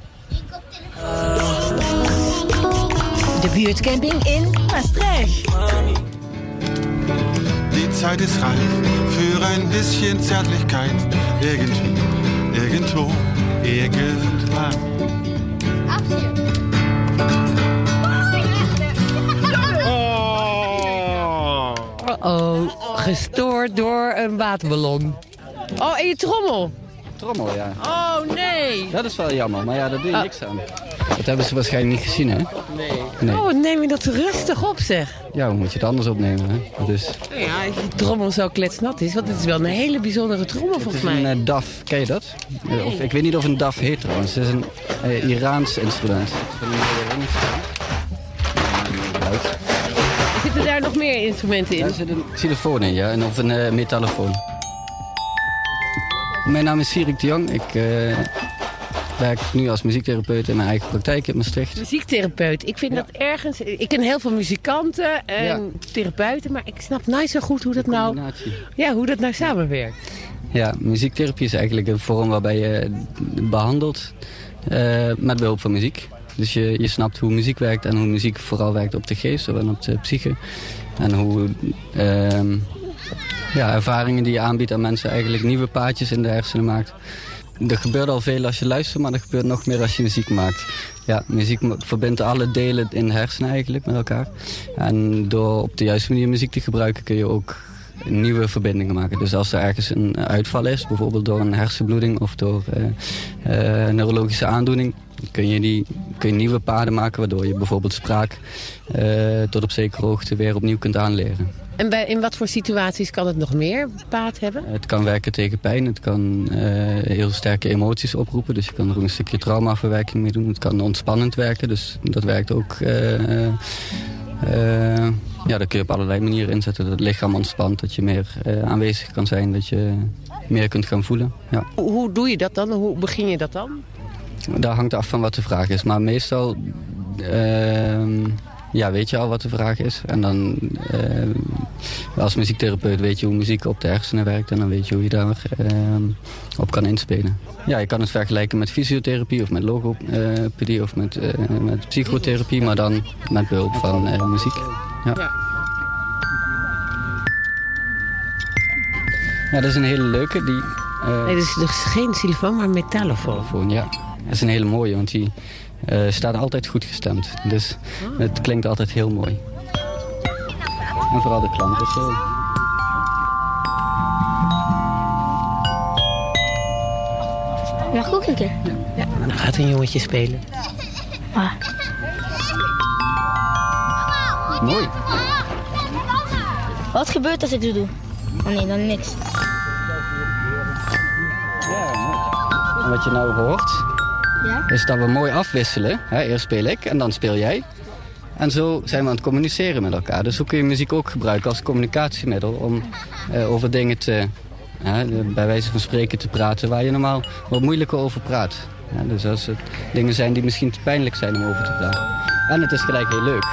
De buurtcamping in Maastricht. Die Zeit ist reif für ein bisschen Zärtlichkeit. Irgendwie, irgendwo, irgendwann. Oh, gestoord door een waterballon. Oh, en je trommel. Trommel, ja. Oh, nee. Dat is wel jammer, maar ja, daar doe je Ah. niks aan. Dat hebben ze waarschijnlijk niet gezien, hè? Nee. Nee. Oh, wat neem je dat rustig op, zeg. Ja, hoe moet je het anders opnemen, hè? Dus, ja, als die trommel zo kletsnat is. Want het is wel een hele bijzondere trommel, het volgens is een mij. eh, DAF, ken je dat? Eh, Of, ik weet niet of een DAF heet trouwens. Het is een eh, Iraans instrument. Zitten daar nog meer instrumenten in? Daar zit een xylofoon in, ja. En of een metallofoon. Mijn naam is Sierik de Jong. Ik eh, werk nu als muziektherapeut in mijn eigen praktijk in Maastricht. Muziektherapeut. Ik vind dat ergens... Ik ken heel veel muzikanten en therapeuten, maar ik snap nooit zo goed hoe dat nou... Ja, hoe dat nou samenwerkt. Ja, muziektherapie is eigenlijk een vorm waarbij je behandelt eh, met behulp van muziek. Dus je, je snapt hoe muziek werkt en hoe muziek vooral werkt op de geest en op de psyche. En hoe ehm, ja, ervaringen die je aanbiedt aan mensen eigenlijk nieuwe paadjes in de hersenen maakt. Er gebeurt al veel als je luistert, maar er gebeurt nog meer als je muziek maakt. Ja, muziek verbindt alle delen in de hersenen eigenlijk met elkaar. En door op de juiste manier muziek te gebruiken kun je ook nieuwe verbindingen maken. Dus als er ergens een uitval is, bijvoorbeeld door een hersenbloeding of door eh, neurologische aandoening, kun je, die, kun je nieuwe paden maken waardoor je bijvoorbeeld spraak eh, tot op zekere hoogte weer opnieuw kunt aanleren. En bij, in wat voor situaties kan het nog meer baat hebben? Het kan werken tegen pijn, het kan eh, heel sterke emoties oproepen. Dus je kan er ook een stukje traumaverwerking mee doen. Het kan ontspannend werken, dus dat werkt ook... eh, ja, dat kun je op allerlei manieren inzetten. Dat het lichaam ontspant, dat je meer aanwezig kan zijn, dat je meer kunt gaan voelen. Ja. Hoe doe je dat dan? Hoe begin je dat dan? Daar hangt af van wat de vraag is. Maar meestal ehm, ja, weet je al wat de vraag is. En dan ehm, als muziektherapeut weet je hoe muziek op de hersenen werkt. En dan weet je hoe je daar ehm, op kan inspelen. Ja, je kan het vergelijken met fysiotherapie of met logopedie of met, eh, met psychotherapie. Maar dan met behulp van eh, muziek. Ja. ja, dat is een hele leuke. Die, eh, Nee, dus, dus geen telefoon, maar een metallofoon. telefoon, ja. Dat is een hele mooie, want die eh, staat altijd goed gestemd. Dus het klinkt altijd heel mooi. En vooral de klank is zo. Mag ik ook een keer? Ja, dan gaat een jongetje spelen. Ah. Mooi. Wat gebeurt als ik dit doe? Oh nee, dan niks. En wat je nou hoort, Ja? is dat we mooi afwisselen. Hè, eerst speel ik en dan speel jij. En zo zijn we aan het communiceren met elkaar. Dus zo kun je muziek ook gebruiken als communicatiemiddel om eh, over dingen te, hè, bij wijze van spreken te praten waar je normaal wat moeilijker over praat. Ja, dus als het dingen zijn die misschien te pijnlijk zijn om over te praten. En het is gelijk heel leuk.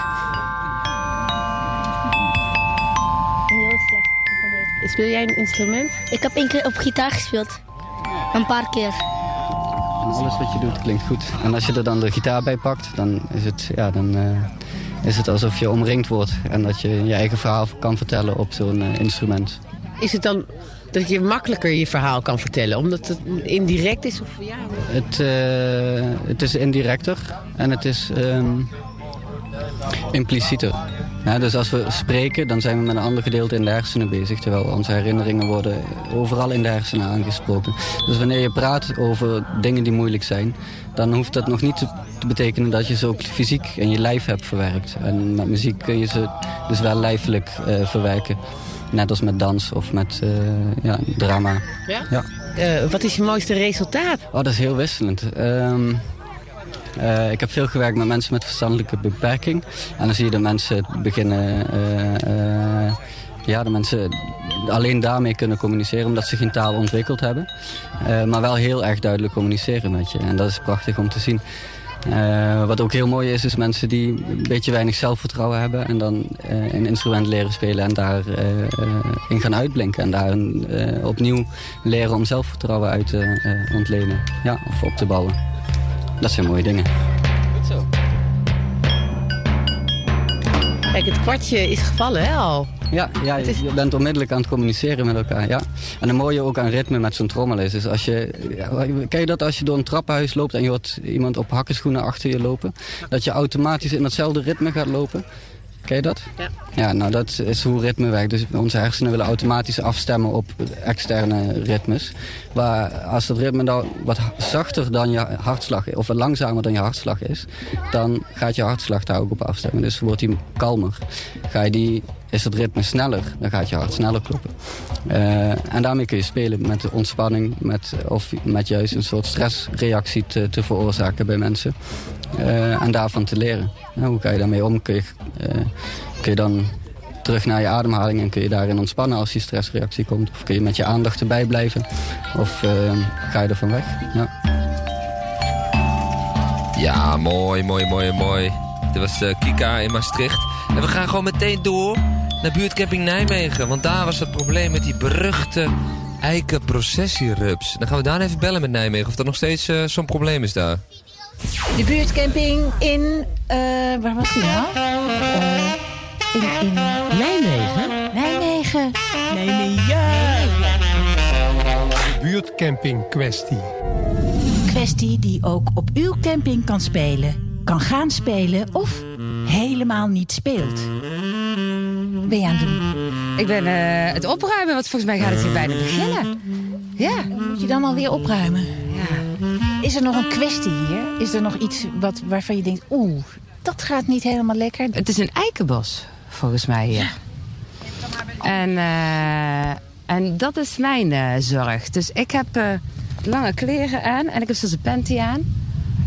Heel slecht. Speel jij een instrument? Ik heb één keer op gitaar gespeeld. Een paar keer. En alles wat je doet klinkt goed. En als je er dan de gitaar bij pakt, dan is het, ja, dan, eh, is het alsof je omringd wordt. En dat je je eigen verhaal kan vertellen op zo'n eh, instrument. Is het dan dat je makkelijker je verhaal kan vertellen? Omdat het indirect is? Of, ja, Het, eh, het is indirecter en het is ehm, implicieter. Ja, dus als we spreken, dan zijn we met een ander gedeelte in de hersenen bezig. Terwijl onze herinneringen worden overal in de hersenen aangesproken. Dus wanneer je praat over dingen die moeilijk zijn... dan hoeft dat nog niet te, te betekenen dat je ze ook fysiek in je lijf hebt verwerkt. En met muziek kun je ze dus wel lijfelijk eh, verwerken. Net als met dans of met eh, ja, drama. Ja? Ja. Eh, wat is je mooiste resultaat? Oh, dat is heel wisselend. Ehm, eh, ik heb veel gewerkt met mensen met verstandelijke beperking. En dan zie je dat mensen beginnen... eh, eh, ja, dat mensen alleen daarmee kunnen communiceren... omdat ze geen taal ontwikkeld hebben. Maar wel heel erg duidelijk communiceren met je. En dat is prachtig om te zien. Wat ook heel mooi is, is mensen die een beetje weinig zelfvertrouwen hebben... en dan een instrument leren spelen en daarin in gaan uitblinken. En daar opnieuw leren om zelfvertrouwen uit te ontlenen. Ja, of op te bouwen. Dat zijn mooie dingen. Kijk, het kwartje is gevallen, hè, al. Ja, ja je, je bent onmiddellijk aan het communiceren met elkaar. Ja. En het mooie ook aan ritme met zo'n trommel is, is als je... Ja, ken je dat als je door een trappenhuis loopt en je hoort iemand op hakkenschoenen achter je lopen? Dat je automatisch in hetzelfde ritme gaat lopen? Ken je dat? Ja. Ja, nou dat is hoe ritme werkt. Dus onze hersenen willen automatisch afstemmen op externe ritmes. Maar als dat ritme dan wat zachter dan je hartslag is, of wat langzamer dan je hartslag is, dan gaat je hartslag daar ook op afstemmen. Dus wordt die kalmer. Ga je die, is het ritme sneller, dan gaat je hart sneller kloppen. Eh, en daarmee kun je spelen met de ontspanning, met, of met juist een soort stressreactie te, te veroorzaken bij mensen. Eh, en daarvan te leren. Nou, hoe ga je daarmee om? Kun je, eh, kun je dan terug naar je ademhaling en kun je daarin ontspannen als die stressreactie komt? Of kun je met je aandacht erbij blijven? Of ga je ervan weg? Ja. Ja, mooi, mooi, mooi, mooi. Dit was Kika in Maastricht. En we gaan gewoon meteen door naar buurtcamping Nijmegen. Want daar was het probleem met die beruchte eikenprocessierups. Dan gaan we daar even bellen met Nijmegen of er nog steeds eh, zo'n probleem is daar. De buurtcamping in... eh, waar was die nou? Eh, in, in Nijmegen? Nijmegen. Buurtcamping kwestie. Kwestie die ook op uw camping kan spelen. Kan gaan spelen of helemaal niet speelt. Ben je aan het doen? Ik ben eh, het opruimen, want volgens mij gaat het hier bijna beginnen. Ja. Moet je dan alweer opruimen? Ja. Is er nog een kwestie hier? Is er nog iets wat, waarvan je denkt... oeh, dat gaat niet helemaal lekker? Het is een eikenbos, volgens mij hier. En, eh, en dat is mijn eh, zorg. Dus ik heb eh, lange kleren aan en ik heb zoals een panty aan.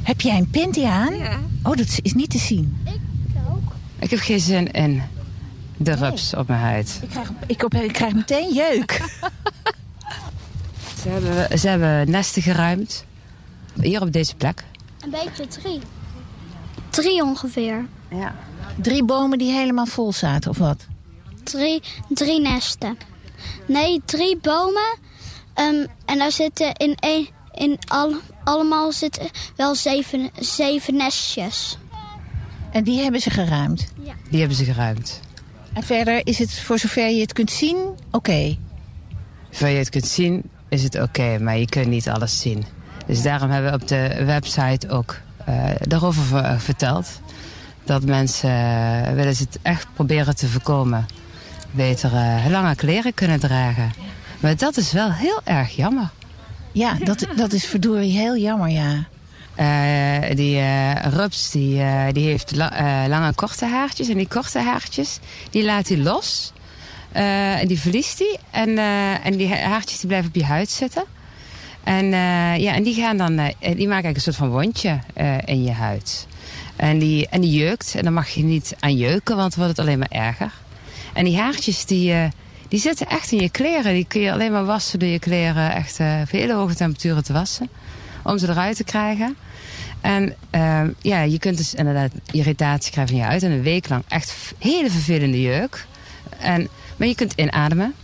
Heb jij een panty aan? Oh, dat is niet te zien. Ik heb geen zin in de rups op mijn huid. Ik krijg, ik, op, ik krijg meteen jeuk. Ze hebben, ze hebben nesten geruimd. Hier op deze plek. Een beetje drie. Drie ongeveer. Ja. Drie bomen die helemaal vol zaten, of wat? Drie, drie nesten. Nee, drie bomen. Ehm, en daar zitten in, een, in al, allemaal zitten wel zeven, zeven nestjes. En die hebben ze geruimd? Die hebben ze geruimd. En verder is het, voor zover je het kunt zien, oké. Zoals je het kunt zien, is het oké, maar je kunt niet alles zien. Dus daarom hebben we op de website ook eh, daarover ver- verteld. Dat mensen, eh, willen ze het echt proberen te voorkomen, beter eh, lange kleren kunnen dragen. Maar dat is wel heel erg jammer. Ja, dat, dat is verdorie heel jammer, ja. Eh, die eh, rups die, eh, die heeft la- lange korte haartjes. En die korte haartjes, die laat hij los. En die verliest hij. En, en die ha- haartjes die blijven op je huid zitten. En, ja, en die, gaan dan, die maken eigenlijk een soort van wondje in je huid. En die, en die jeukt. En dan mag je niet aan jeuken, want dan wordt het alleen maar erger. En die haartjes die, die zitten echt in je kleren. Die kun je alleen maar wassen door je kleren echt op hele hoge temperaturen te wassen. Om ze eruit te krijgen. En ehm, ja, je kunt dus inderdaad irritatie krijgen van je huid. En een week lang echt hele vervelende jeuk. En, maar je kunt inademen.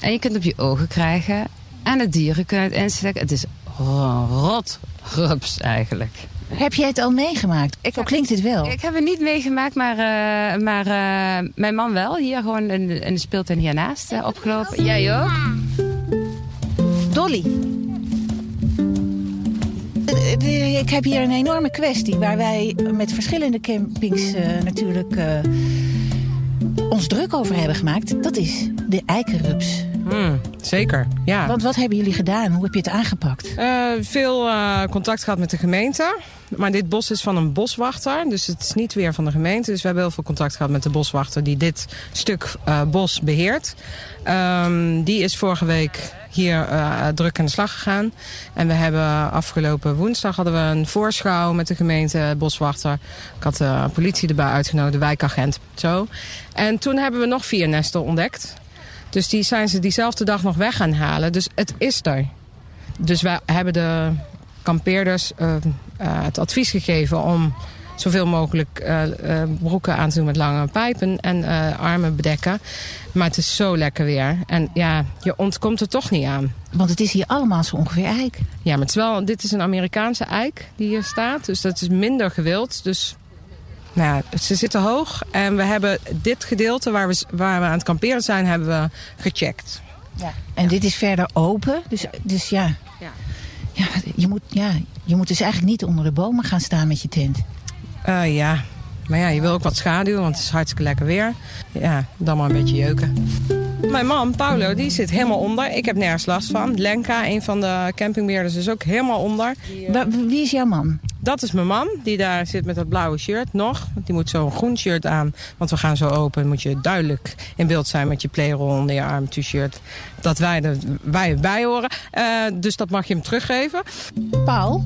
En je kunt het op je ogen krijgen. En de dieren kunnen het inslikken. Het is ro- rot rups eigenlijk. Heb jij het al meegemaakt? Zo klinkt het wel. Ik heb het niet meegemaakt, maar, eh, maar eh, mijn man wel. Hier gewoon in de, in de speeltuin hiernaast eh, opgelopen. Jij ook? Dolly. Eh, Ik heb hier een enorme kwestie waar wij met verschillende campings eh, natuurlijk eh, ons druk over hebben gemaakt. Dat is de eikenrups. Hmm, zeker, ja. Want wat hebben jullie gedaan? Hoe heb je het aangepakt? Veel contact gehad met de gemeente. Maar dit bos is van een boswachter. Dus het is niet weer van de gemeente. Dus we hebben heel veel contact gehad met de boswachter die dit stuk bos beheert. Ehm, die is vorige week hier eh, druk aan de slag gegaan. En we hebben afgelopen woensdag hadden we een voorschouw met de gemeente boswachter. Ik had de politie erbij uitgenodigd, de wijkagent. Zo. En toen hebben we nog vier nesten ontdekt. Dus die zijn ze diezelfde dag nog weg gaan halen. Dus het is er. Dus wij hebben de kampeerders eh, eh, het advies gegeven om zoveel mogelijk eh, eh, broeken aan te doen met lange pijpen en eh, armen bedekken. Maar het is zo lekker weer. En ja, je ontkomt er toch niet aan. Want het is hier allemaal zo ongeveer eik. Ja, maar het is wel, dit is een Amerikaanse eik die hier staat. Dus dat is minder gewild. Dus nou ja, ze zitten hoog. En we hebben dit gedeelte waar we, waar we aan het kamperen zijn, hebben we gecheckt. Ja. En dit is verder open. Dus, dus ja. Ja. Ja, je moet, ja, je moet dus eigenlijk niet onder de bomen gaan staan met je tent. Eh, ja, maar ja, je wil ook wat schaduw, want het is hartstikke lekker weer. Ja, dan maar een beetje jeuken. Mijn man, Paulo, die zit helemaal onder. Ik heb nergens last van. Lenka, een van de campingbeheerders, is ook helemaal onder. Wie is jouw man? Dat is mijn man, die daar zit met dat blauwe shirt nog. Want Die moet zo'n groen shirt aan, want we gaan zo open. Moet je duidelijk in beeld zijn met je playroll onder je arm, t-shirt. Dat wij er wij bij horen. Eh, dus dat mag je hem teruggeven. Paul?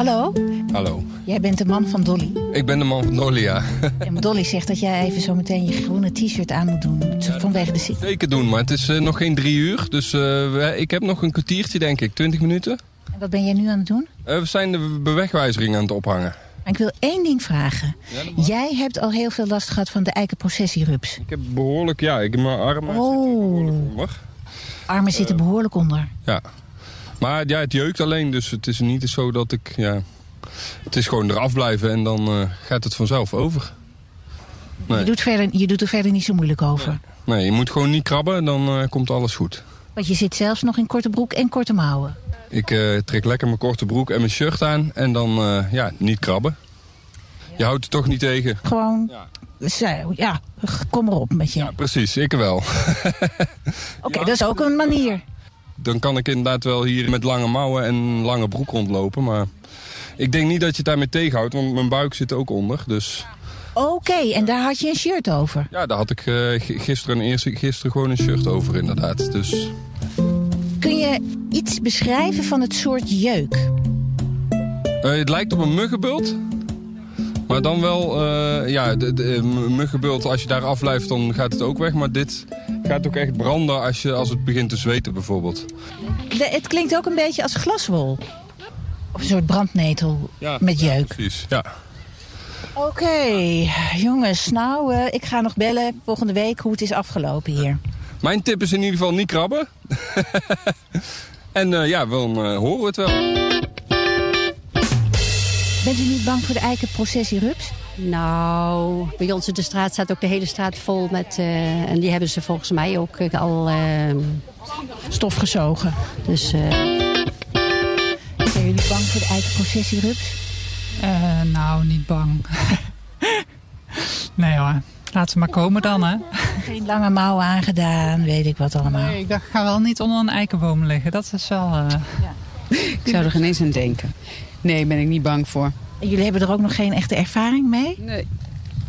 Hallo? Hallo, Jij bent de man van Dolly. ik ben de man van Dolly, ja. En Dolly zegt dat jij even zo meteen je groene t-shirt aan moet doen. Vanwege de ziekte. Zeker doen, maar het is eh, nog geen drie uur. Dus eh, ik heb nog een kwartiertje, denk ik. Twintig minuten. En wat ben jij nu aan het doen? Eh, we zijn de bewegwijzering aan het ophangen. Maar ik wil één ding vragen. Jij hebt al heel veel last gehad van de eikenprocessierups. Ik heb behoorlijk, ja, ik, mijn armen Oh. onder. Armen zitten behoorlijk onder. Ja. Maar ja, het jeukt alleen, dus het is niet zo dat ik, ja... Het is gewoon eraf blijven en dan eh, gaat het vanzelf over. Je, doet verder, je doet er verder niet zo moeilijk over. nee, je moet gewoon niet krabben, dan eh, komt alles goed. Want je zit zelfs nog in korte broek en korte mouwen. Ik eh, trek lekker mijn korte broek en mijn shirt aan en dan, eh, ja, niet krabben. Je houdt het toch niet tegen. Gewoon, zo, ja, kom erop met je. Precies, ik wel. Oké, dat is ook een manier. Dan kan ik inderdaad wel hier met lange mouwen en lange broek rondlopen. Maar ik denk niet dat je het daarmee tegenhoudt, want mijn buik zit ook onder. Dus Oké, en daar had je een shirt over. ja, daar had ik eh, gisteren en eerst gisteren gewoon een shirt over inderdaad. Dus Kun je iets beschrijven van het soort jeuk? eh, het lijkt op een muggenbult. Maar dan wel, eh, ja, de, muggenbult, als je daar afblijft, dan gaat het ook weg. Maar dit gaat ook echt branden als, je, als het begint te zweten bijvoorbeeld. De- het klinkt ook een beetje als glaswol. Of een soort brandnetel Ja, met ja, jeuk. precies, ja. Oké, jongens, nou, eh, ik ga nog bellen volgende week hoe het is afgelopen hier. Mijn tip is in ieder geval niet krabben. en eh, ja, dan eh, horen we het wel. Bent u niet bang voor de eikenprocessierups? Nou, bij ons in de straat staat ook de hele straat vol met... eh, en die hebben ze volgens mij ook eh, al... Stof gezogen. Dus... eh, Zijn jullie bang voor de eikenprocessierups? Eh, nou, niet bang. nee hoor, laat ze maar komen dan hè. Geen lange mouwen aangedaan, weet ik wat allemaal. Nee, ik dacht, ik ga wel niet onder een eikenboom liggen. Dat is wel... eh, Ik zou er geen eens aan denken. Nee, ben ik niet bang voor. Jullie hebben er ook nog geen echte ervaring mee? Nee.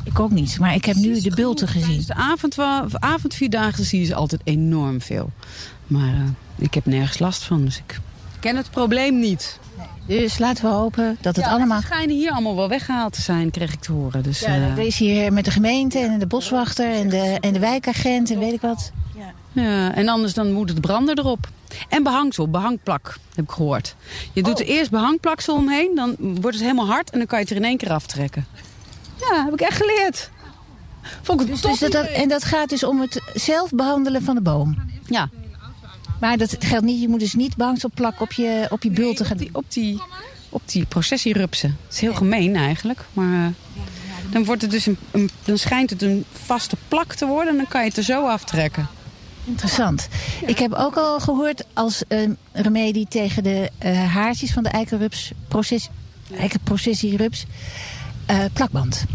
Ik ook niet, maar ik heb nu de bulten gezien. De avond, avondvierdaagse zie je ze altijd enorm veel. Maar eh, ik heb nergens last van, dus ik ken het probleem niet. Dus laten we hopen dat het Ja, allemaal... Ze schijnen hier allemaal wel weggehaald te zijn, kreeg ik te horen. Dus, Ja, eh, er is hier met de gemeente en de boswachter en de, en de wijkagent en weet ik wat. Ja, en anders dan moet het branden erop. En behangsel, behangplak, heb ik gehoord. Je doet er eerst behangplaksel omheen, dan wordt het helemaal hard en dan kan je het er in één keer aftrekken. Ja, heb ik echt geleerd. Vond ik Dus, dus dat- en dat gaat dus om het zelf behandelen van de boom? Ja. Maar dat geldt niet, je moet dus niet behangsel plakken op je, op je bulten gaan op die, op die, op die processierupsen. Het is heel gemeen eigenlijk, maar eh, dan, wordt het dus een, een- dan schijnt het een vaste plak te worden en dan kan je het er zo aftrekken. Interessant. Ik heb ook al gehoord als eh, remedie tegen de eh, haartjes van de eikenrups, proces, eikenprocessierups, eh, plakband.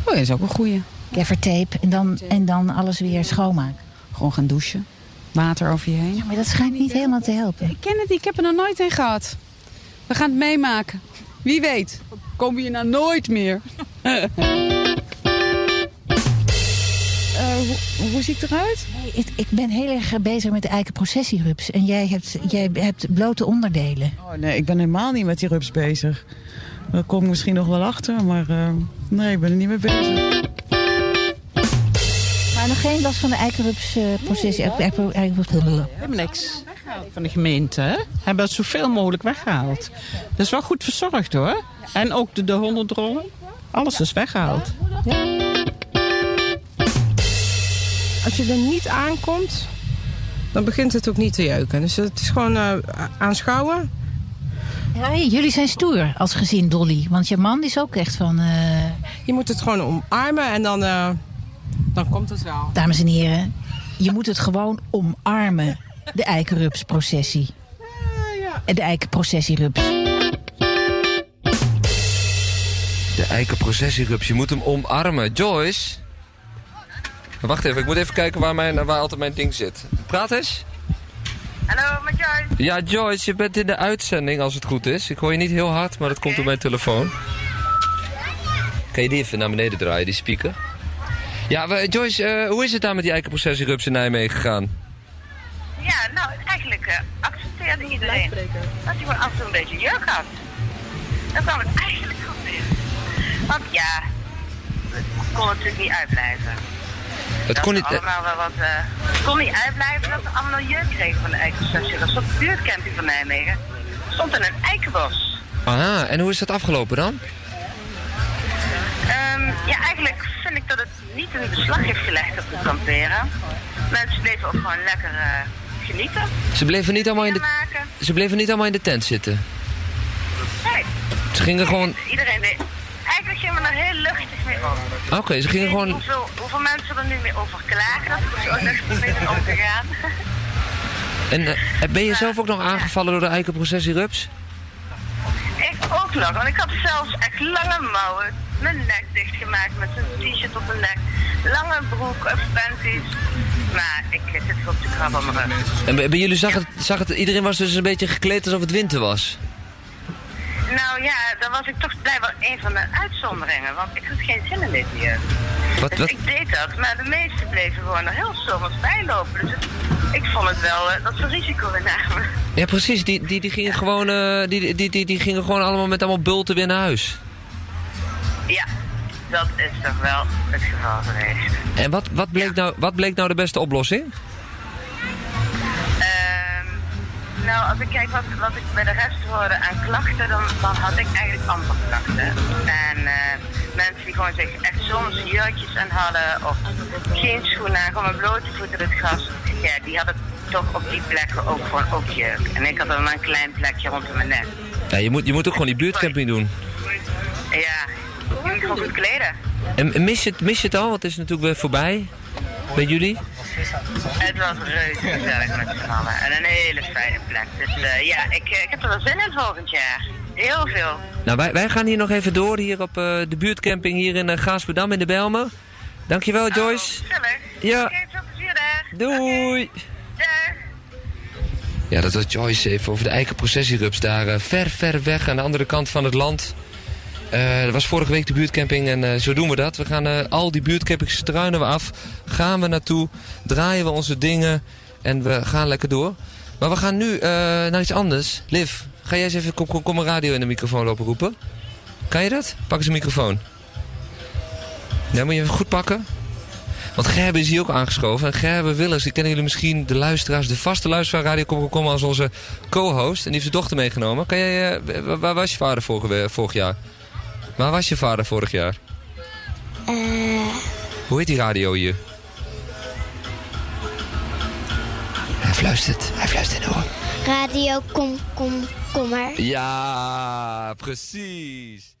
Oh, dat is ook een goeie. Gaffertape en dan, en dan alles weer schoonmaken. Gewoon gaan douchen. Water over je heen. Ja, maar dat schijnt niet helemaal te helpen. Ik ken het, ik heb er nog nooit in gehad. We gaan het meemaken. Wie weet, kom je nou nooit meer. Eh, hoe, hoe zie ik eruit? ik, ik ben heel erg bezig met de eikenprocessierups. En jij hebt, jij hebt blote onderdelen. Oh, nee, ik ben helemaal niet met die rups bezig. Daar kom ik misschien nog wel achter, maar eh, nee, ik ben er niet mee bezig. Maar nog geen last van de eikenrups eh processie. eiken- eiken- Helemaal niks. van de gemeente. Hebben het zoveel mogelijk weggehaald. Dat is wel goed verzorgd hoor. En ook de, de hondendrollen. Alles is weggehaald. Als je er niet aankomt, dan begint het ook niet te jeuken. Dus het is gewoon eh, aanschouwen. Ja, jullie zijn stoer als gezin, Dolly. Want je man is ook echt van... eh, Je moet het gewoon omarmen en dan, eh, dan komt het wel. Dames en heren, je moet het gewoon omarmen. De eikenrupsprocessie. En de eikenprocessierups. De eikenprocessierups, je moet hem omarmen. Joyce? Wacht even, ik moet even kijken waar, mijn, waar altijd mijn ding zit. Praat eens. Hallo, met Joyce. Ja, Joyce, je bent in de uitzending als het goed is. Ik hoor je niet heel hard, maar dat komt door mijn telefoon. Kan je die even naar beneden draaien, die speaker? Ja, we- Joyce, eh, hoe is het daar met die eikenprocessierups in Nijmegen gegaan? Ja, nou, eigenlijk eh, accepteerde iedereen dat hij af en toe een beetje jeuk had. Dan kwam het eigenlijk goed in. Want ja, het kon natuurlijk niet uitblijven. Het kon niet... Dat allemaal wel wat, eh, het kon niet uitblijven dat ze allemaal jeuk kregen van de eikenstatie. Dat was op de buurtcamping van Nijmegen. Stond er een eikenbos. Aha, en hoe is dat afgelopen dan? Ehm, ja, eigenlijk vind ik dat het niet een beslag heeft gelegd op de kamperen. Mensen bleven ook gewoon lekker eh, genieten. Ze bleven, niet allemaal in de, Maken. ze bleven niet allemaal in de tent zitten. Nee, Ze gingen gewoon... iedereen deed. Eigenlijk gingen we er heel luchtig mee om. Oké, ze gingen gewoon... Hoeveel, hoeveel mensen er nu mee over klagen, dat is ook luchtig mee om te gaan. En eh, ben je zelf ook nog aangevallen door de eikenprocessierups? ik ook nog, want ik had zelfs echt lange mouwen, mijn nek dichtgemaakt met een t-shirt op mijn nek, lange broek panties. Maar ik zit op de krab aan mijn rug. En bij jullie zag het, zag het... Iedereen was dus een beetje gekleed alsof het winter was. Nou ja, dan was ik toch blijkbaar een van de uitzonderingen, want ik had geen zin in dit hier. Wat, Dus wat, ik deed dat, maar de meesten bleven gewoon er heel zomers bij lopen. Dus het- ik vond het wel eh, dat ze risico namen. ja, precies. Die, die, die, gingen gewoon, eh, die, die, die, die gingen gewoon allemaal met allemaal bulten weer naar huis. Ja, dat is toch wel het geval geweest. En wat, wat, bleek nou, wat bleek nou de beste oplossing? Ehm, nou, als ik kijk wat, wat ik bij de rest hoorde aan klachten, dan, dan had ik eigenlijk amper klachten. En eh, mensen die gewoon zich echt soms jurkjes aan hadden of geen schoenen aan, gewoon met blote voeten het gras. Ja, die hadden toch op die plekken ook gewoon ook jeuk. En ik had dan maar een klein plekje rond mijn nek. Ja, je moet, je moet ook gewoon die buurtcamping doen. Ja, gewoon goed kleden. En mis je, het, mis je het al? Want het is natuurlijk weer voorbij. Bij jullie? Het was reuze gezellig met z'n allen. En een hele fijne plek. Dus eh, ja, ik, eh, ik heb er wel zin in volgend jaar. Heel veel. Nou, wij, wij gaan hier nog even door, hier op eh, de buurtcamping hier in uh, Gaasperdam in de Belmer. Dankjewel, Joyce. Gezellig. Ja. Veel plezier daar. Doei. Ja, dat was Joyce even over de eikenprocessierups daar ver, ver weg aan de andere kant van het land. Eh dat was vorige week de buurtcamping en eh, zo doen we dat. We gaan eh, al die buurtcampings struinen we af, gaan we naartoe, draaien we onze dingen en we gaan lekker door. Maar we gaan nu naar iets anders. Liv, ga jij eens even kom, kom, radio in de microfoon lopen roepen? Kan je dat? Pak eens een microfoon. Ja, moet je even goed pakken. Want Gerben is hier ook aangeschoven. En Gerben Willers, die kennen jullie misschien, de luisteraars, de vaste luisteraar Radio Kom als onze co-host. En die heeft zijn dochter meegenomen. Kan jij, wa- waar was je vader vorig jaar? Waar was je vader vorig jaar? Hoe heet die radio hier? Hij fluistert, hij fluistert in de oor. Radio Kom Kom Kommer. Ja, precies.